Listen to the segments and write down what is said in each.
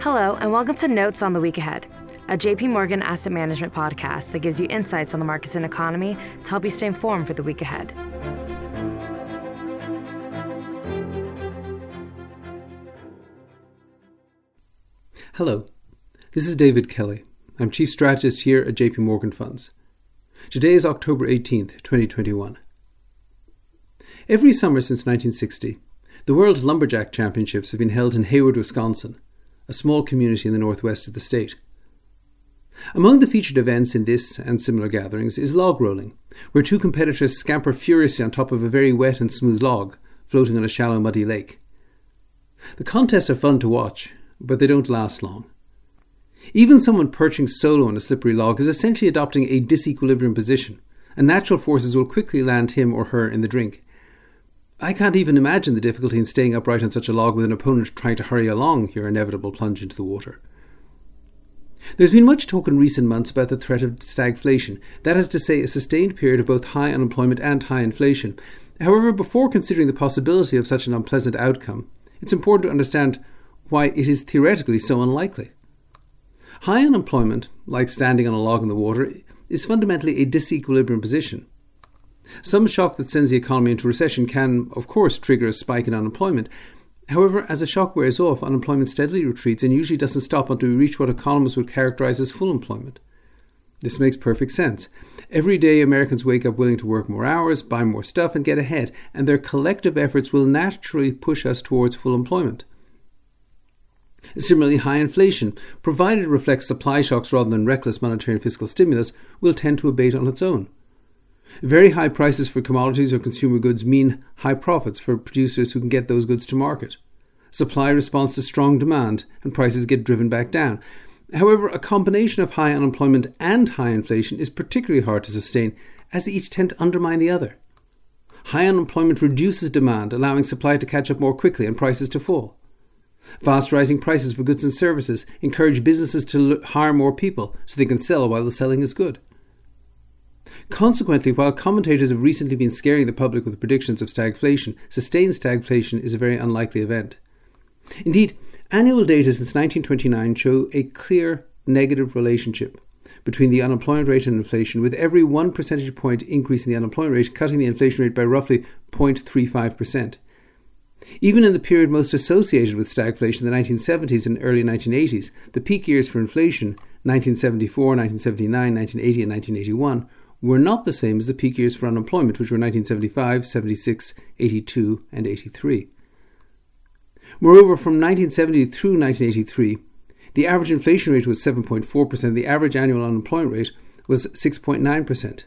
Hello, and welcome to Notes on the Week Ahead, a JP Morgan asset management podcast that gives you insights on the markets and economy to help you stay informed for the week ahead. Hello, this is David Kelly. I'm Chief Strategist here at JP Morgan Funds. Today is October 18th, 2021. Every summer since 1960, the World Lumberjack Championships have been held in Hayward, Wisconsin, a small community in the northwest of the state. Among the featured events in this and similar gatherings is log rolling, where two competitors scamper furiously on top of a very wet and smooth log floating on a shallow, muddy lake. The contests are fun to watch, but they don't last long. Even someone perching solo on a slippery log is essentially adopting a disequilibrium position, and natural forces will quickly land him or her in the drink. I can't even imagine the difficulty in staying upright on such a log with an opponent trying to hurry along your inevitable plunge into the water. There's been much talk in recent months about the threat of stagflation, that is to say, a sustained period of both high unemployment and high inflation. However, before considering the possibility of such an unpleasant outcome, it's important to understand why it is theoretically so unlikely. High unemployment, like standing on a log in the water, is fundamentally a disequilibrium position. Some shock that sends the economy into recession can, of course, trigger a spike in unemployment. However, as the shock wears off, unemployment steadily retreats and usually doesn't stop until we reach what economists would characterize as full employment. This makes perfect sense. Every day, Americans wake up willing to work more hours, buy more stuff, and get ahead, and their collective efforts will naturally push us towards full employment. Similarly, high inflation, provided it reflects supply shocks rather than reckless monetary and fiscal stimulus, will tend to abate on its own. Very high prices for commodities or consumer goods mean high profits for producers who can get those goods to market. Supply responds to strong demand, and prices get driven back down. However, a combination of high unemployment and high inflation is particularly hard to sustain, as they each tend to undermine the other. High unemployment reduces demand, allowing supply to catch up more quickly and prices to fall. Fast rising prices for goods and services encourage businesses to hire more people so they can sell while the selling is good. Consequently, while commentators have recently been scaring the public with predictions of stagflation, sustained stagflation is a very unlikely event. Indeed, annual data since 1929 show a clear negative relationship between the unemployment rate and inflation, with every one percentage point increase in the unemployment rate cutting the inflation rate by roughly 0.35%. Even in the period most associated with stagflation, the 1970s and early 1980s, the peak years for inflation, 1974, 1979, 1980, and 1981, were not the same as the peak years for unemployment, which were 1975, 76, 82, and 83. Moreover, from 1970 through 1983, the average inflation rate was 7.4%, the average annual unemployment rate was 6.9%.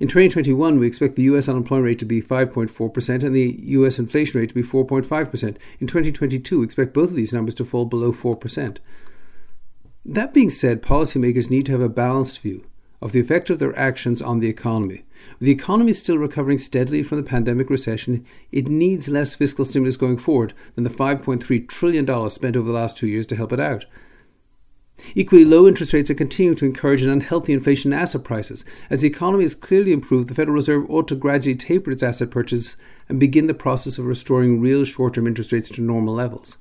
In 2021, we expect the US unemployment rate to be 5.4% and the US inflation rate to be 4.5%. In 2022, we expect both of these numbers to fall below 4%. That being said, policymakers need to have a balanced view of the effect of their actions on the economy. With the economy still recovering steadily from the pandemic recession, it needs less fiscal stimulus going forward than the $5.3 trillion spent over the last two years to help it out. Equally, low interest rates are continuing to encourage an unhealthy inflation in asset prices. As the economy has clearly improved, the Federal Reserve ought to gradually taper its asset purchases and begin the process of restoring real short term interest rates to normal levels.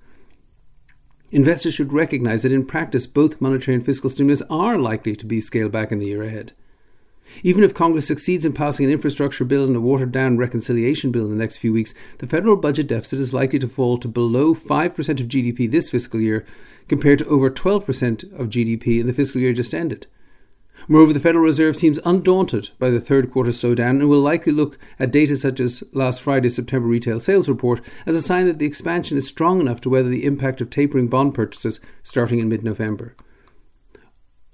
Investors should recognize that in practice, both monetary and fiscal stimulus are likely to be scaled back in the year ahead. Even if Congress succeeds in passing an infrastructure bill and a watered down reconciliation bill in the next few weeks, the federal budget deficit is likely to fall to below 5% of GDP this fiscal year, compared to over 12% of GDP in the fiscal year just ended. Moreover, the Federal Reserve seems undaunted by the third quarter slowdown and will likely look at data such as last Friday's September retail sales report as a sign that the expansion is strong enough to weather the impact of tapering bond purchases starting in mid November.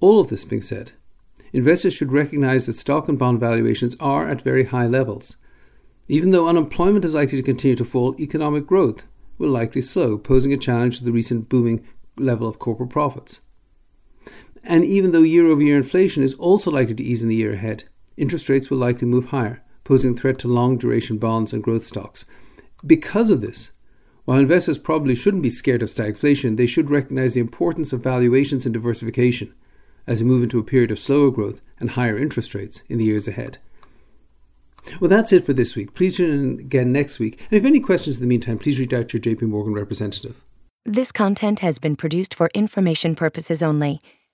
All of this being said, investors should recognize that stock and bond valuations are at very high levels. Even though unemployment is likely to continue to fall, economic growth will likely slow, posing a challenge to the recent booming level of corporate profits. And even though year over year inflation is also likely to ease in the year ahead, interest rates will likely move higher, posing a threat to long duration bonds and growth stocks. Because of this, while investors probably shouldn't be scared of stagflation, they should recognize the importance of valuations and diversification as we move into a period of slower growth and higher interest rates in the years ahead. Well, that's it for this week. Please tune in again next week. And if any questions in the meantime, please reach out to your JP Morgan representative. This content has been produced for information purposes only,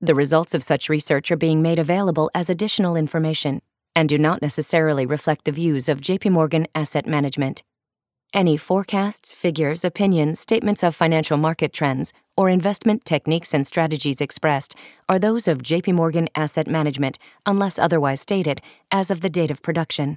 The results of such research are being made available as additional information and do not necessarily reflect the views of JP Morgan Asset Management. Any forecasts, figures, opinions, statements of financial market trends, or investment techniques and strategies expressed are those of JP Morgan Asset Management unless otherwise stated as of the date of production.